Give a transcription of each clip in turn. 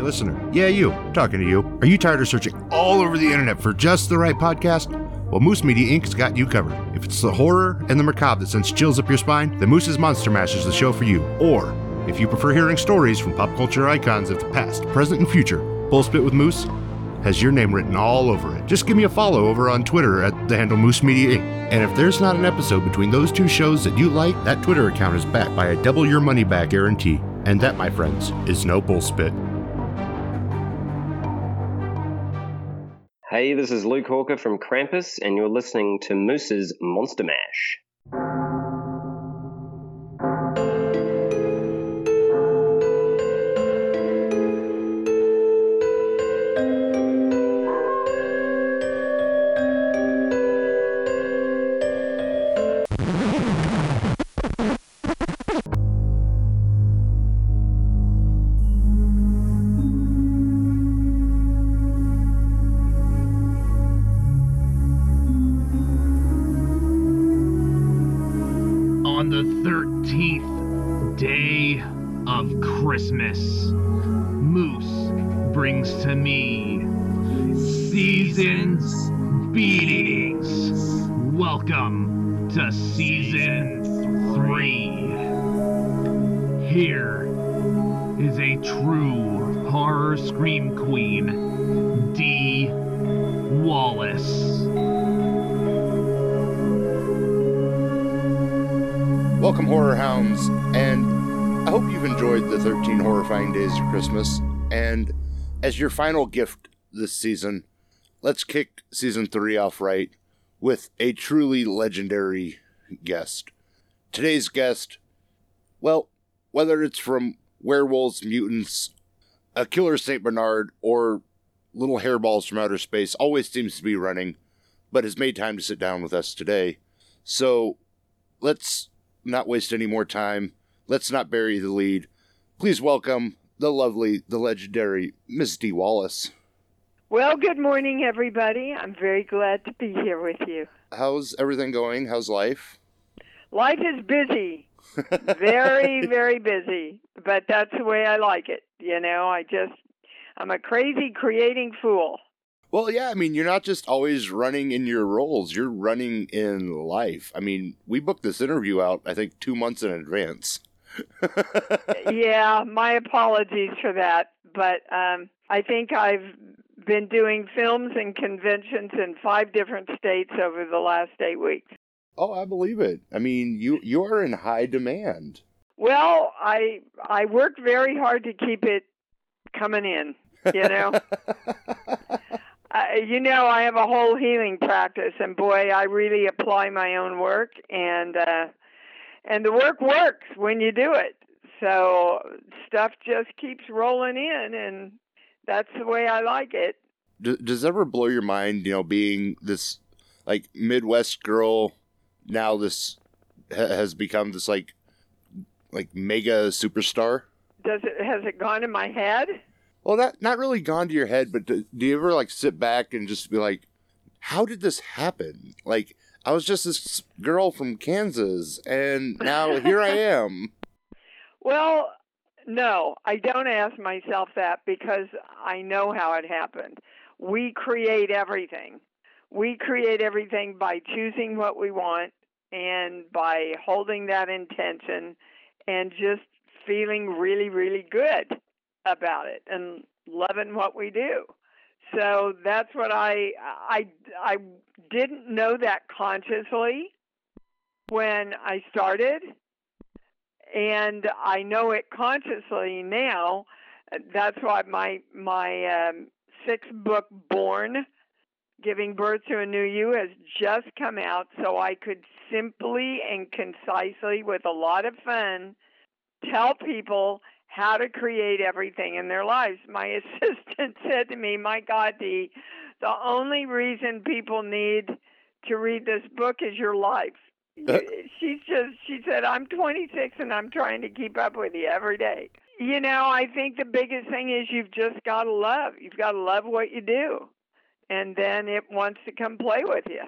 Hey, listener. Yeah, you. I'm talking to you. Are you tired of searching all over the internet for just the right podcast? Well, Moose Media Inc.'s got you covered. If it's the horror and the macabre that sends chills up your spine, then Moose's Monster Mash is the show for you. Or, if you prefer hearing stories from pop culture icons of the past, present, and future, Bullspit with Moose has your name written all over it. Just give me a follow over on Twitter at the handle Moose Media Inc. And if there's not an episode between those two shows that you like, that Twitter account is backed by a double your money back guarantee. And that, my friends, is no bullspit. Hey, this is Luke Hawker from Krampus, and you're listening to Moose's Monster Mash. Christmas, Moose brings to me 13 horrifying days of Christmas. And as your final gift this season, let's kick season three off right with a truly legendary guest. Today's guest, well, whether it's from werewolves, mutants, a killer St. Bernard, or little hairballs from outer space, always seems to be running, but has made time to sit down with us today. So let's not waste any more time. Let's not bury the lead. Please welcome the lovely, the legendary Miss Dee Wallace. Well, good morning, everybody. I'm very glad to be here with you. How's everything going? How's life? Life is busy, very, very busy, but that's the way I like it. You know, I just, I'm a crazy creating fool. Well, yeah, I mean, you're not just always running in your roles, you're running in life. I mean, we booked this interview out, I think, two months in advance. yeah, my apologies for that, but um, I think I've been doing films and conventions in five different states over the last eight weeks. Oh, I believe it. I mean, you you are in high demand. Well, I I work very hard to keep it coming in. You know. Uh, you know, I have a whole healing practice, and boy, I really apply my own work, and uh, and the work works when you do it. So stuff just keeps rolling in, and that's the way I like it. Does it ever blow your mind, you know, being this like Midwest girl, now this ha- has become this like like mega superstar? Does it has it gone in my head? Well, that not really gone to your head, but do, do you ever like sit back and just be like, how did this happen? Like, I was just this girl from Kansas, and now here I am. Well, no, I don't ask myself that because I know how it happened. We create everything. We create everything by choosing what we want and by holding that intention and just feeling really, really good about it and loving what we do. So that's what I I I didn't know that consciously when I started and I know it consciously now. That's why my my um, sixth book, Born, Giving Birth to a New You, has just come out, so I could simply and concisely, with a lot of fun, tell people how to create everything in their lives. My assistant said to me, "My God, Dee, the only reason people need to read this book is your life." She's just she said, "I'm 26 and I'm trying to keep up with you every day." You know, I think the biggest thing is you've just got to love. You've got to love what you do, and then it wants to come play with you.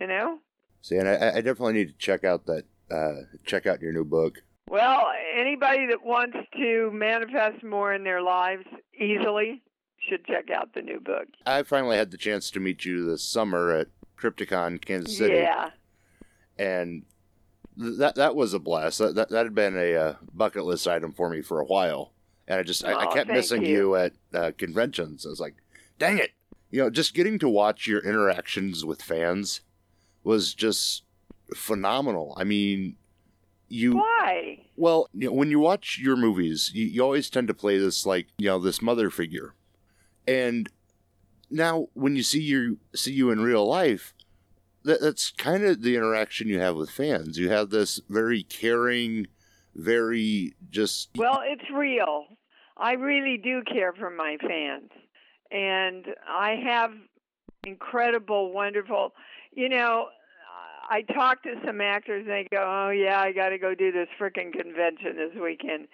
You know. See, and I, I definitely need to check out that uh, check out your new book. Well, anybody that wants to manifest more in their lives easily should check out the new book. I finally had the chance to meet you this summer at Crypticon, Kansas City. Yeah. And that that was a blast. That, that, that had been a uh, bucket list item for me for a while. And I just, I, I kept missing you. you, at uh, conventions. I was like, dang it. You know, just getting to watch your interactions with fans was just phenomenal. I mean, you. Why? Well, you know, when you watch your movies, you, you always tend to play this like you know this mother figure, and now when you see you see you in real life, that, that's kind of the interaction you have with fans. You have this very caring, very just Well, it's real. I really do care for my fans. And I have incredible, wonderful, you know, I talk to some actors and they go, "Oh yeah, I got to go do this frickin' convention this weekend."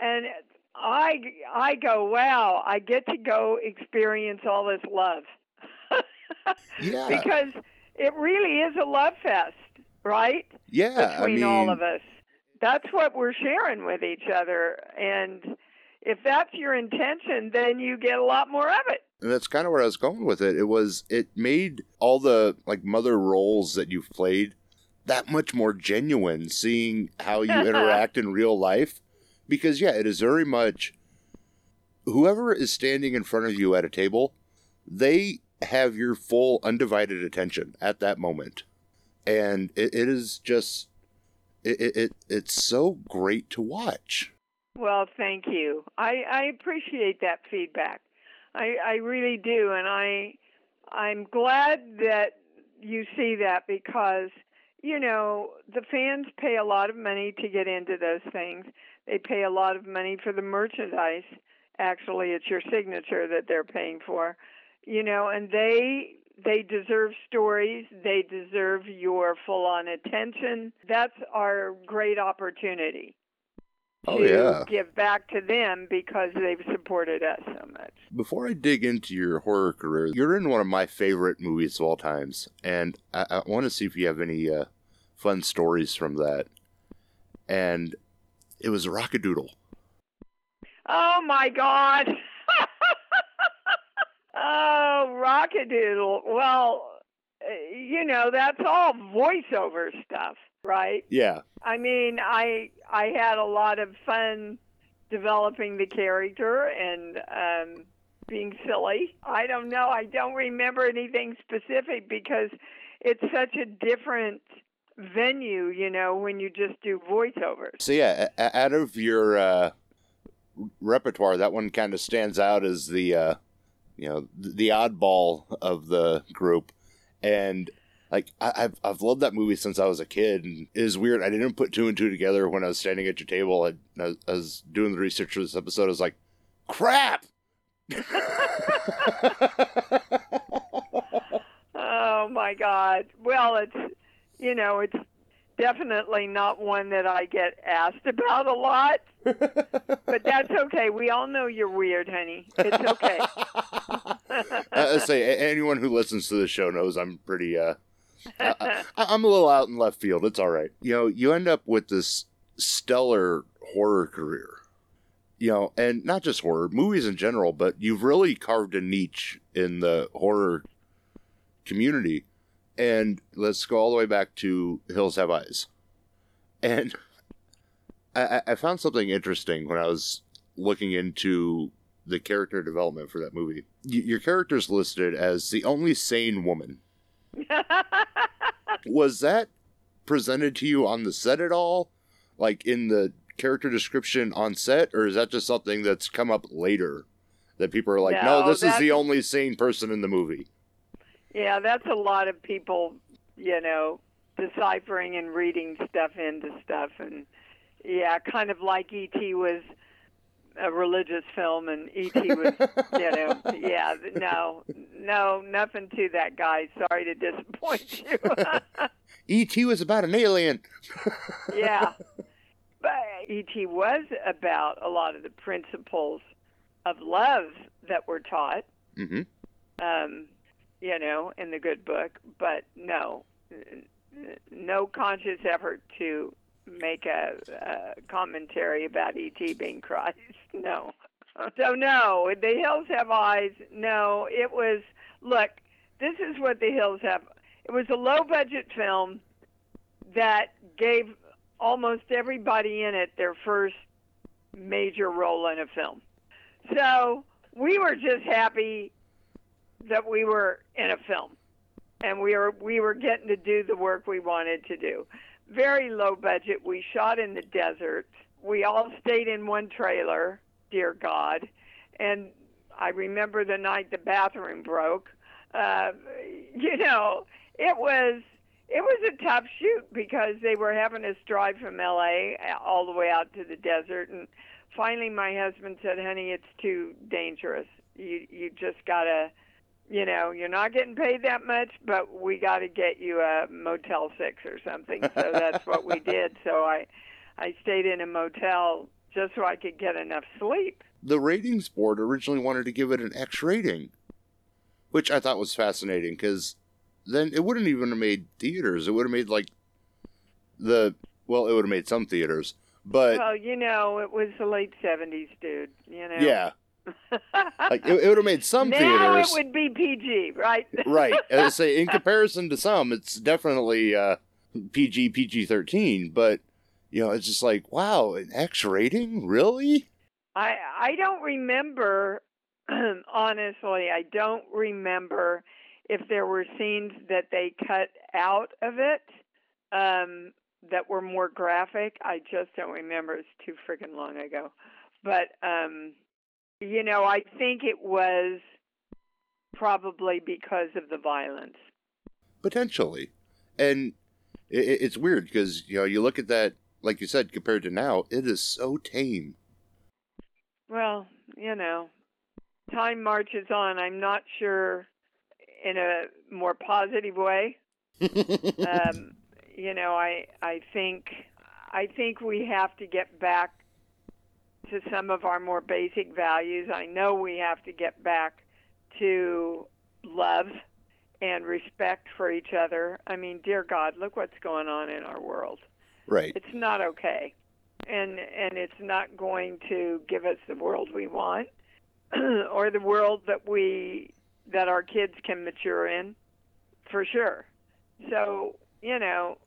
And I I go, "Wow, I get to go experience all this love." yeah, because it really is a love fest, right? yeah. between I mean, all of us. That's what we're sharing with each other. And if that's your intention, then you get a lot more of it. And that's kind of where I was going with it. It was it made all the like mother roles that you've played that much more genuine seeing how you interact in real life because yeah, it is very much whoever is standing in front of you at a table, they have your full undivided attention at that moment. And it, it is just it, it, it it's so great to watch. Well, thank you. I, I appreciate that feedback. I, I really do, and I I'm glad that you see that because you know the fans pay a lot of money to get into those things. They pay a lot of money for the merchandise. Actually, it's your signature that they're paying for. You know, and they they deserve stories. They deserve your full on attention. That's our great opportunity Oh, yeah. give back to them because they've supported us so much. Before I dig into your horror career, you're in one of my favorite movies of all times, and I, I want to see if you have any uh, fun stories from that. And it was Rock-a-Doodle. Oh my God! oh, Rock-a-Doodle. Well, uh, you know that's all voiceover stuff, right? Yeah, I mean, I I had a lot of fun developing the character and um, being silly. I don't know. I don't remember anything specific because it's such a different venue, you know, when you just do voiceovers. So yeah, out of your uh, repertoire, that one kind of stands out as the uh, you know the oddball of the group, and like I- I've I've loved that movie since I was a kid, and it is weird. I didn't put two and two together when I was standing at your table. I, I was- I was doing the research for this episode. I was like, crap. Oh my God. Well, it's you know, it's definitely not one that I get asked about a lot, but that's okay. We all know you're weird, honey. It's okay. I say anyone who listens to the show knows I'm pretty. Uh, I, I'm a little out in left field. It's all right. You know, you end up with this stellar horror career. You know, and not just horror, movies in general, but you've really carved a niche in the horror community. And let's go all the way back to Hills Have Eyes. And I, I- found something interesting when I was looking into the character development for that movie. Y- your character's listed as the only sane woman. Was that presented to you on the set at all? Like in the character description on set? Or is that just something that's come up later? That people are like, no, No, this is the only sane person in the movie. yeah, that's a lot of people, you know, deciphering and reading stuff into stuff and yeah, kind of like ET was a religious film and ET was, you know, yeah, no, no, nothing to that guy. Sorry to disappoint you. E.T. was about an alien. yeah. But E.T. was about a lot of the principles of love that were taught, hmm um, you know, in the good book. But no, no conscious effort to make a, a commentary about ET being Christ. No. So no, the hills have eyes. No, it was. Look, this is what the hills have. It was a low budget film that gave almost everybody in it their first major role in a film. So we were just happy that we were in a film and we were we were getting to do the work we wanted to do. Very low budget. We shot in the desert. We all stayed in one trailer, dear God. And I remember the night the bathroom broke. Uh, you know, it was it was a tough shoot because they were having us drive from LA all the way out to the desert and finally my husband said, "Honey, it's too dangerous. You you just got to you know, you're not getting paid that much, but we got to get you a Motel 6 or something." So that's what we did. So I I stayed in a motel just so I could get enough sleep. The ratings board originally wanted to give it an X rating, which I thought was fascinating because then it wouldn't even have made theaters. It would have made like the well, it would have made some theaters, but well, you know, it was the late 70s, dude. You know. yeah, like it, it would have made some now theaters. it would be PG, right? right. As I say, in comparison to some, it's definitely uh, PG PG thirteen. But you know, it's just like, wow, an X rating, really? I I don't remember honestly. I don't remember if there were scenes that they cut out of it um, that were more graphic. I just don't remember. It's too freaking long ago. But um, you know, I think it was probably because of the violence. Potentially, and it, it's weird because you know you look at that, like you said, compared to now, it is so tame. Well, you know, time marches on. I'm not sure in a more positive way. um, you know, I I think I think we have to get back to some of our more basic values. I know we have to get back to love and respect for each other. I mean, dear God, look what's going on in our world. right. It's not okay. And and it's not going to give us the world we want or the world that we that our kids can mature in for sure. So, you know,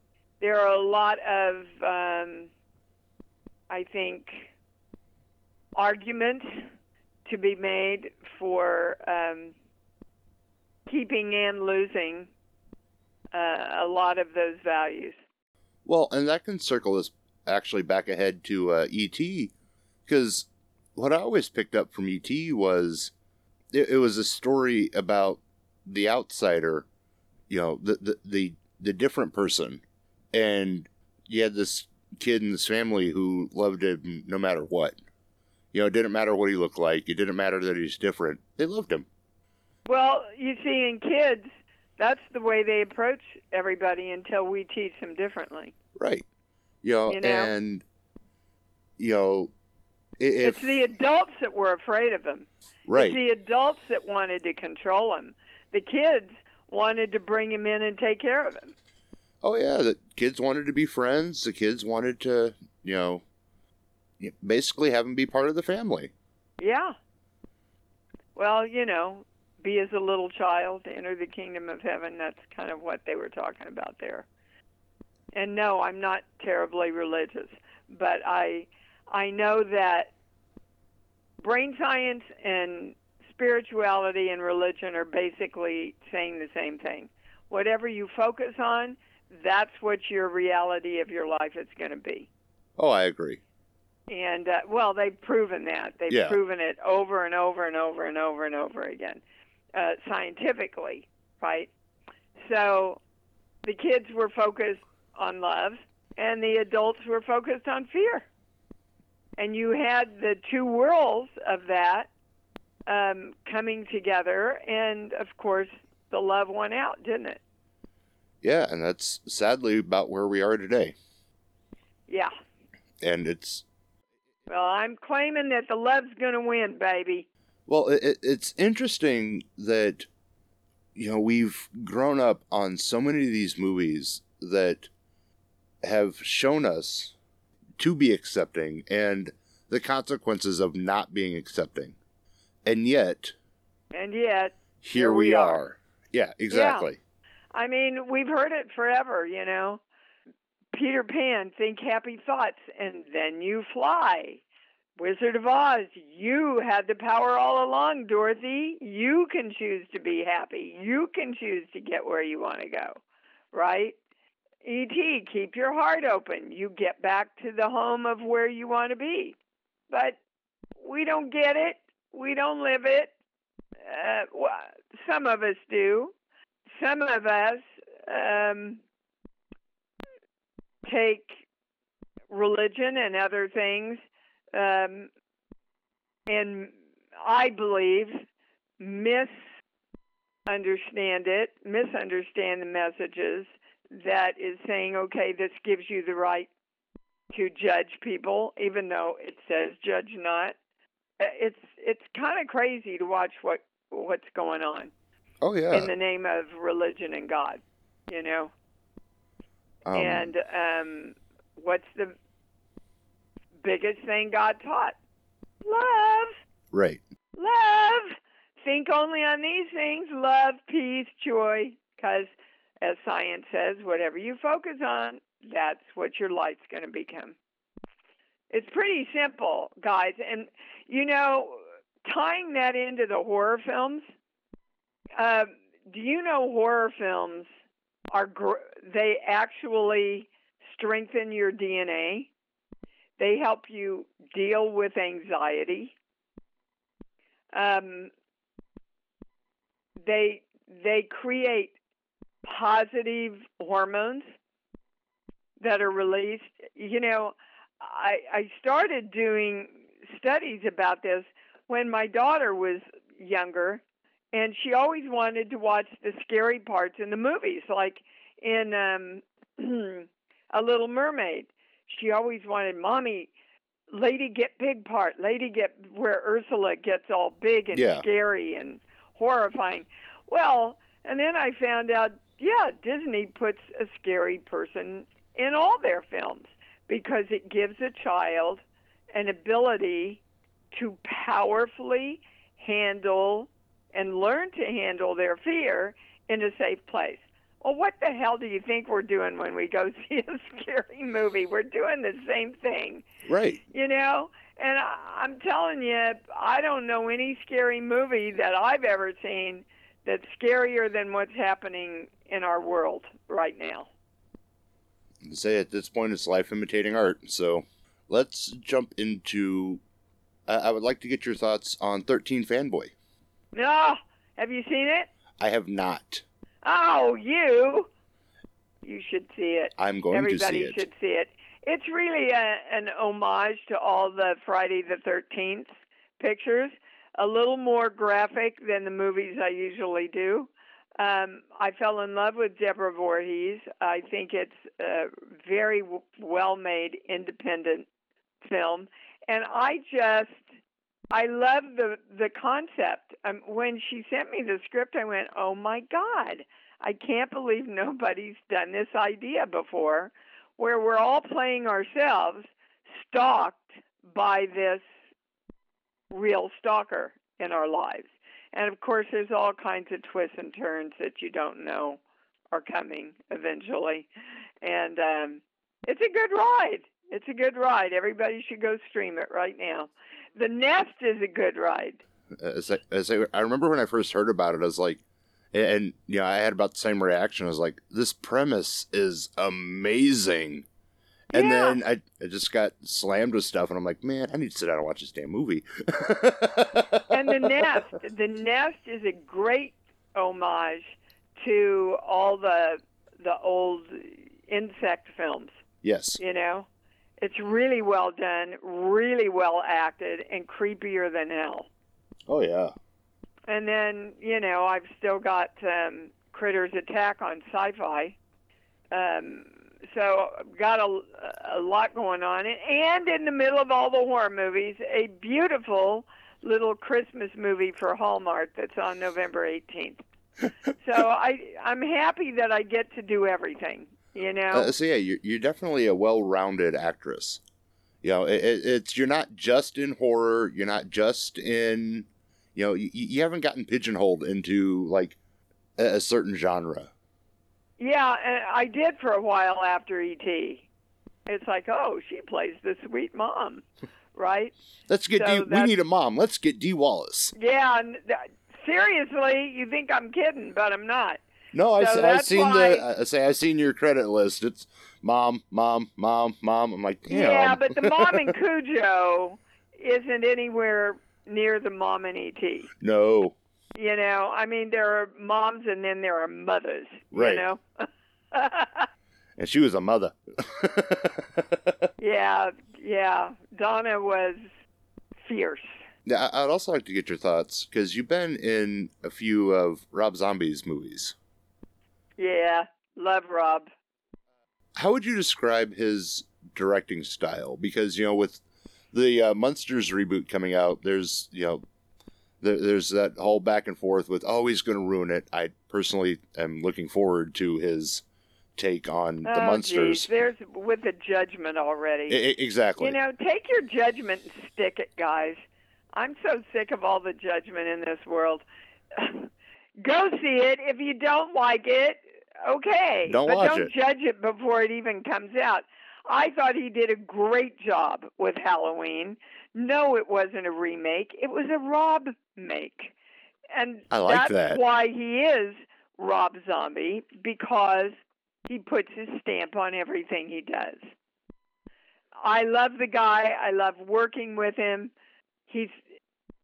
there are a lot of um I think arguments to be made for um, keeping and losing uh, a lot of those values. Well, and that can circle us actually back ahead to uh, E.T. because what I always picked up from E.T. was it, it was a story about the outsider, you know, the, the the the different person, and you had this kid in this family who loved him no matter what. You know, it didn't matter what he looked like. It didn't matter that he's different. They loved him. Well, you see, in kids, that's the way they approach everybody until we teach them differently. Right. You know, You know? and you know, if it's the adults that were afraid of him. right, It's the adults that wanted to control him. The kids wanted to bring him in and take care of him. oh yeah, the kids wanted to be friends. The kids wanted to, you know, basically have him be part of the family. Yeah. Well, you know, be as a little child, enter the kingdom of heaven. That's kind of what they were talking about there. And no, I'm not terribly religious, but I I know that brain science and spirituality and religion are basically saying the same thing. Whatever you focus on, that's what your reality of your life is going to be. Oh, I agree. And uh, well, they've proven that. They've Yeah. proven it over and over and over and over and over again, uh, scientifically, right? So the kids were focused on love, and the adults were focused on fear. And you had the two worlds of that um, coming together, and of course, the love won out, didn't it? Yeah, and that's sadly about where we are today. Yeah. And it's Well, I'm claiming that the love's going to win, baby. well, it, it- it's interesting that you know we've grown up on so many of these movies that have shown us to be accepting and the consequences of not being accepting. And yet, And yet, here, Here we, we are. are. Yeah, exactly. Yeah. I mean, we've heard it forever, you know. Peter Pan, think happy thoughts, and then you fly. Wizard of Oz, you had the power all along, Dorothy. You can choose to be happy. You can choose to get where you want to go, right? E.T., keep your heart open. You get back to the home of where you want to be. But we don't get it. We don't live it. Uh, well, some of us do some of us um, take religion and other things, um, and I believe misunderstand it, misunderstand the messages that is saying, okay, this gives you the right to judge people, even though it says judge not. Uh, It's it's kind of crazy to watch what what's going on Oh yeah. in the name of religion and God, you know. Um, and um, what's the biggest thing God taught? Love, right. love. Think only on these things: love, peace, joy. Because, as science says, whatever you focus on, that's what your light's going to become. It's pretty simple, guys. And you know, tying that into the horror films. Um, do you know horror films are gr- they actually strengthen your DNA? They help you deal with anxiety. Um, they they create positive hormones that are released. You know, I I started doing studies about this when my daughter was younger and she always wanted to watch the scary parts in the movies like in um a little mermaid she always wanted mommy lady get big part lady get where ursula gets all big and Yeah. scary and horrifying well and then i found out yeah disney puts a scary person in all their films because it gives a child an ability to powerfully handle and learn to handle their fear in a safe place. Well, what the hell do you think we're doing when we go see a scary movie? We're doing the same thing, Right. you know? And I, I'm telling you, I don't know any scary movie that I've ever seen that's scarier than what's happening in our world right now. Say at this point it's life imitating art. So let's jump into. I I would like to get your thoughts on 13 Fanboy. No, have you seen it? I have not. Oh, you! You should see it. I'm going Everybody to see it. should see it. It's really a, an homage to all the Friday the 13th pictures, a little more graphic than the movies I usually do. Um, I fell in love with Deborah Voorhees. I think it's a very w- well made independent film. And I just, I love the, the concept. Um, when she sent me the script, I went, oh my God, I can't believe nobody's done this idea before where we're all playing ourselves, stalked by this real stalker in our lives. And of course, there's all kinds of twists and turns that you don't know are coming eventually. And um, it's a good ride. It's a good ride. Everybody should go stream it right now. The Nest is a good ride. As I, as I, I remember when I first heard about it, I was like, and you know, I had about the same reaction. I was like, this premise is amazing. And Yeah. then I, I just got slammed with stuff, and I'm like, man, I need to sit down and watch this damn movie. and the nest the nest is a great homage to all the the old insect films yes, you know it's really well done really well acted and creepier than hell. Oh yeah, and then you know i've still got um critters attack on Syfy. Um so I've got a, a lot going on. And in the middle of all the horror movies a beautiful little christmas movie for hallmark that's on november 18th so i i'm happy that i get to do everything You know? Uh, so yeah, you're, you're definitely a well-rounded actress. You know, it, it, it's you're not just in horror. You're not just in, you know, you, you haven't gotten pigeonholed into like a, a certain genre. yeah, I did for a while after E.T. It's like, oh, she plays the sweet mom, right? Let's get So Dee, we need a mom. Let's get Dee Wallace. Yeah, and th- seriously, you think I'm kidding, but I'm not. No, I, So I that's seen why- the I say I seen your credit list. It's mom, mom, mom, mom. I'm like, damn. Yeah, but the mom in Cujo isn't anywhere near the mom in E.T. no, You know, I mean, there are moms and then there are mothers. Right. You know. and she was a mother. yeah, yeah. Donna was fierce. Yeah, I'd also like to get your thoughts because you've been in a few of Rob Zombie's movies. Yeah, love Rob. How would you describe his directing style? Because you know, with the uh, Munsters reboot coming out, there's you know, there, there's that whole back and forth with oh he's going to ruin it. I personally am looking forward to his take on the oh, Munsters. geez, there's with the judgment already. I- exactly. You know, take your judgment and stick it, guys. I'm so sick of all the judgment in this world. Go see it. If you don't like it, okay. Don't but don't it. judge it before it even comes out. I thought he did a great job with Halloween. No, it wasn't a remake. It was a Rob make. And I like that's that. why he is Rob Zombie because he puts his stamp on everything he does. I love the guy. I love working with him. He's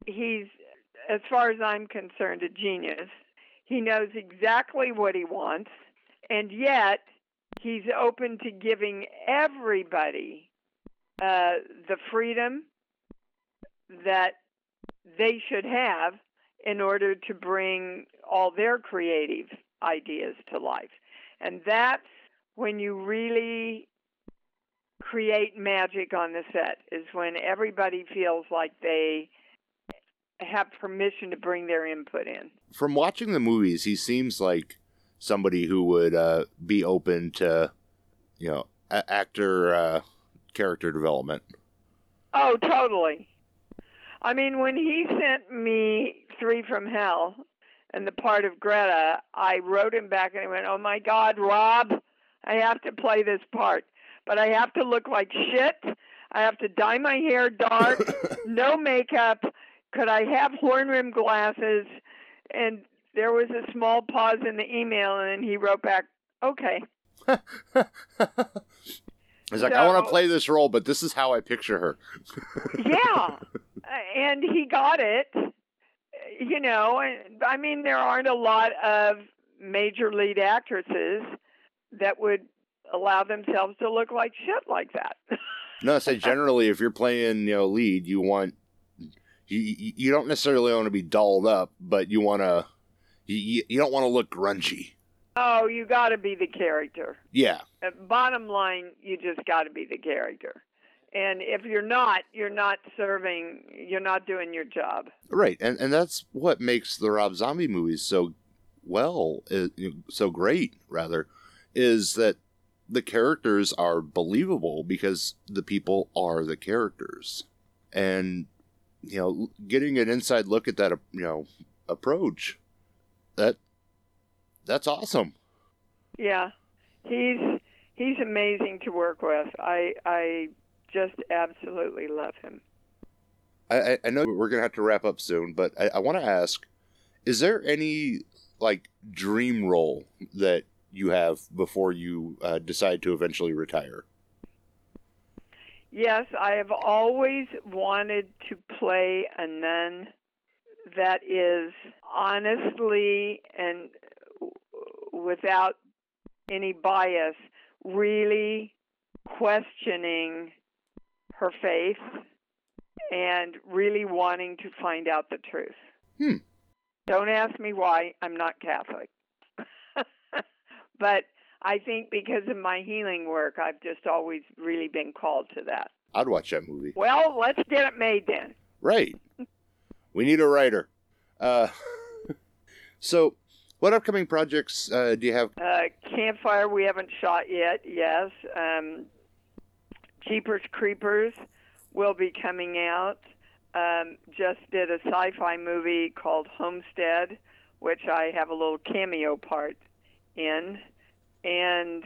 he's as far as I'm concerned a genius. He knows exactly what he wants and yet he's open to giving everybody uh, the freedom that they should have in order to bring all their creative ideas to life. And that's when you really create magic on the set is when everybody feels like they have permission to bring their input in. From watching the movies, he seems like somebody who would uh, be open to, you know, a- actor uh, character development. Oh, totally. I mean, when he sent me Three from Hell and the part of Greta, I wrote him back and I went, Oh my God, Rob, I have to play this part, but I have to look like shit. I have to dye my hair dark, no makeup. Could I have horn rimmed glasses? And there was a small pause in the email, and then he wrote back, Okay. He's like, I want to play this role, but this is how I picture her. yeah and he got it you know i mean there aren't a lot of major lead actresses that would allow themselves to look like shit like that No, I say generally, if you're playing, you know, lead, you want you you you don't necessarily want to be dolled up, but you want to you you you don't want to look grungy. oh you got to be the character. Yeah, Uh, bottom line you just got to be the character. And if you're not you're not serving you're not doing your job. Right, and and that's what makes the Rob Zombie movies so well, so great rather, is that the characters are believable because the people are the characters, and you know, getting an inside look at that, you know, approach, that that's awesome. Yeah, he's he's amazing to work with. I I just absolutely love him. I, I- know we're gonna have to wrap up soon, but I, I want to ask: Is there any like dream role that you have before you uh, decide to eventually retire? Yes, I have always wanted to play a nun that is honestly and without any bias really questioning her faith and really wanting to find out the truth. Hmm. Don't ask me why. I'm not Catholic. but I think because of my healing work, I've just always really been called to that. I'd watch that movie. Well, let's get it made then. Right. We need a writer. Uh, so, What upcoming projects uh, do you have? Uh, Campfire, we haven't shot yet. Yes. Um, Jeepers Creepers will be coming out. Um, just did a sci-fi movie called Homestead, which I have a little cameo part in, and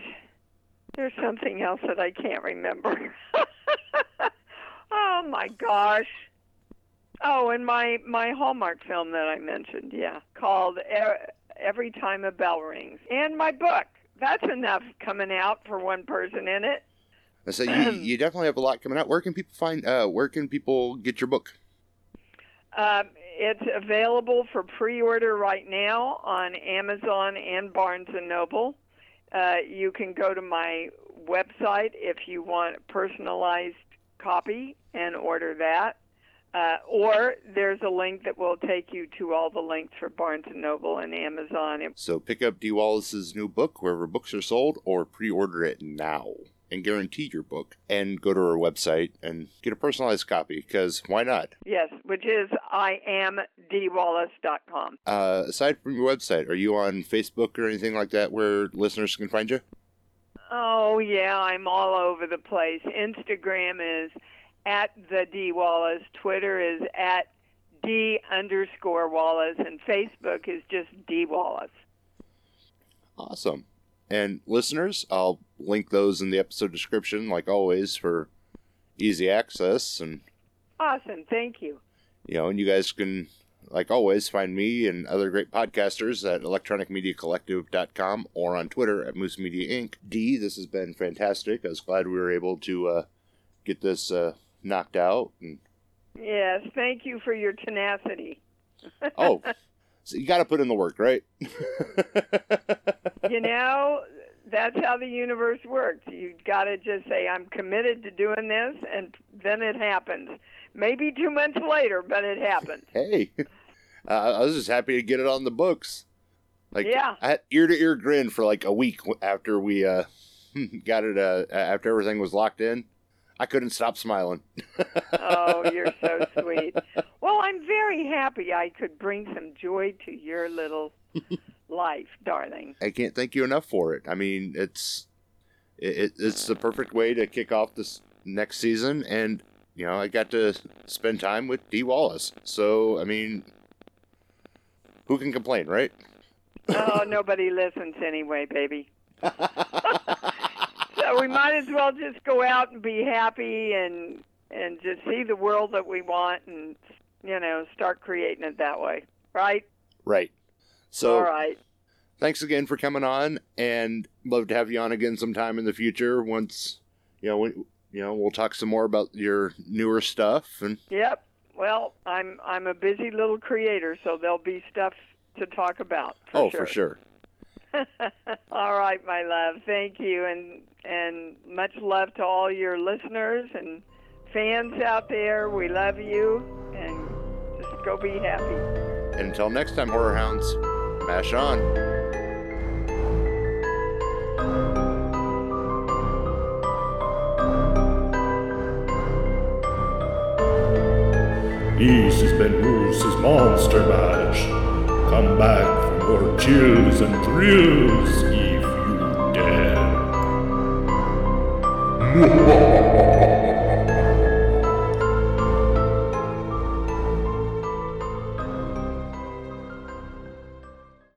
there's something else that I can't remember. oh my gosh. Oh, and my my Hallmark film that I mentioned, yeah, called Every Time a Bell Rings, and my book. That's enough coming out for one person in it. So you, you definitely have a lot coming out. Where can people find? Uh, where can people get your book? Um, it's available for pre-order right now on Amazon and Barnes and Noble. Uh, you can go to my website if you want a personalized copy and order that. Uh, or there's a link that will take you to all the links for Barnes and Noble and Amazon. So pick up Dee Wallace's new book wherever books are sold, or pre-order it now and guarantee your book. And go to her website and get a personalized copy because why not? Yes, which is iamdeewallace.com. Uh, aside from your website, are you on Facebook or anything like that where listeners can find you? Oh yeah, I'm all over the place. Instagram is at the Dee Wallace. Twitter is at Dee underscore Wallace, and Facebook is just Dee Wallace. Awesome. And listeners, I'll link those in the episode description, like always, for easy access. And Awesome, thank you. you know, and you guys can, like always, find me and other great podcasters at electronicmediacollective.com or on Twitter at Moose Media Inc. Dee, this has been fantastic. I was glad we were able to uh, get this uh, knocked out. And Yes, thank you for your tenacity. oh, so you got to put in the work, right? you know, that's how the universe works. You got to just say, I'm committed to doing this, and then it happens. Maybe two months later, but it happens. hey, uh, I was just happy to get it on the books. Like, Yeah. I had ear to ear grin for like a week after we uh, got it. Uh, after everything was locked in, I couldn't stop smiling. oh, you're so sweet. Well, I'm very happy I could bring some joy to your little life, darling. I can't thank you enough for it. I mean, it's it, it's the perfect way to kick off this next season, and you know, I got to spend time with Dee Wallace. So, I mean, who can complain, right? Oh, nobody listens anyway, baby. So we might as well just go out and be happy and and just see the world that we want and you know start creating it that way, right? right. So, All right. thanks again for coming on, and love to have you on again sometime in the future. Once you know, we, you know, we'll talk some more about your newer stuff, and Yep. Well, I'm I'm a busy little creator, so there'll be stuff to talk about. For oh, sure. for sure. all right, my love. Thank you, and and much love to all your listeners and fans out there. We love you, and just go be happy. And until next time, horror hounds, mash on. This has been Moose's Monster Mash. Come back for chills and thrills if you dare.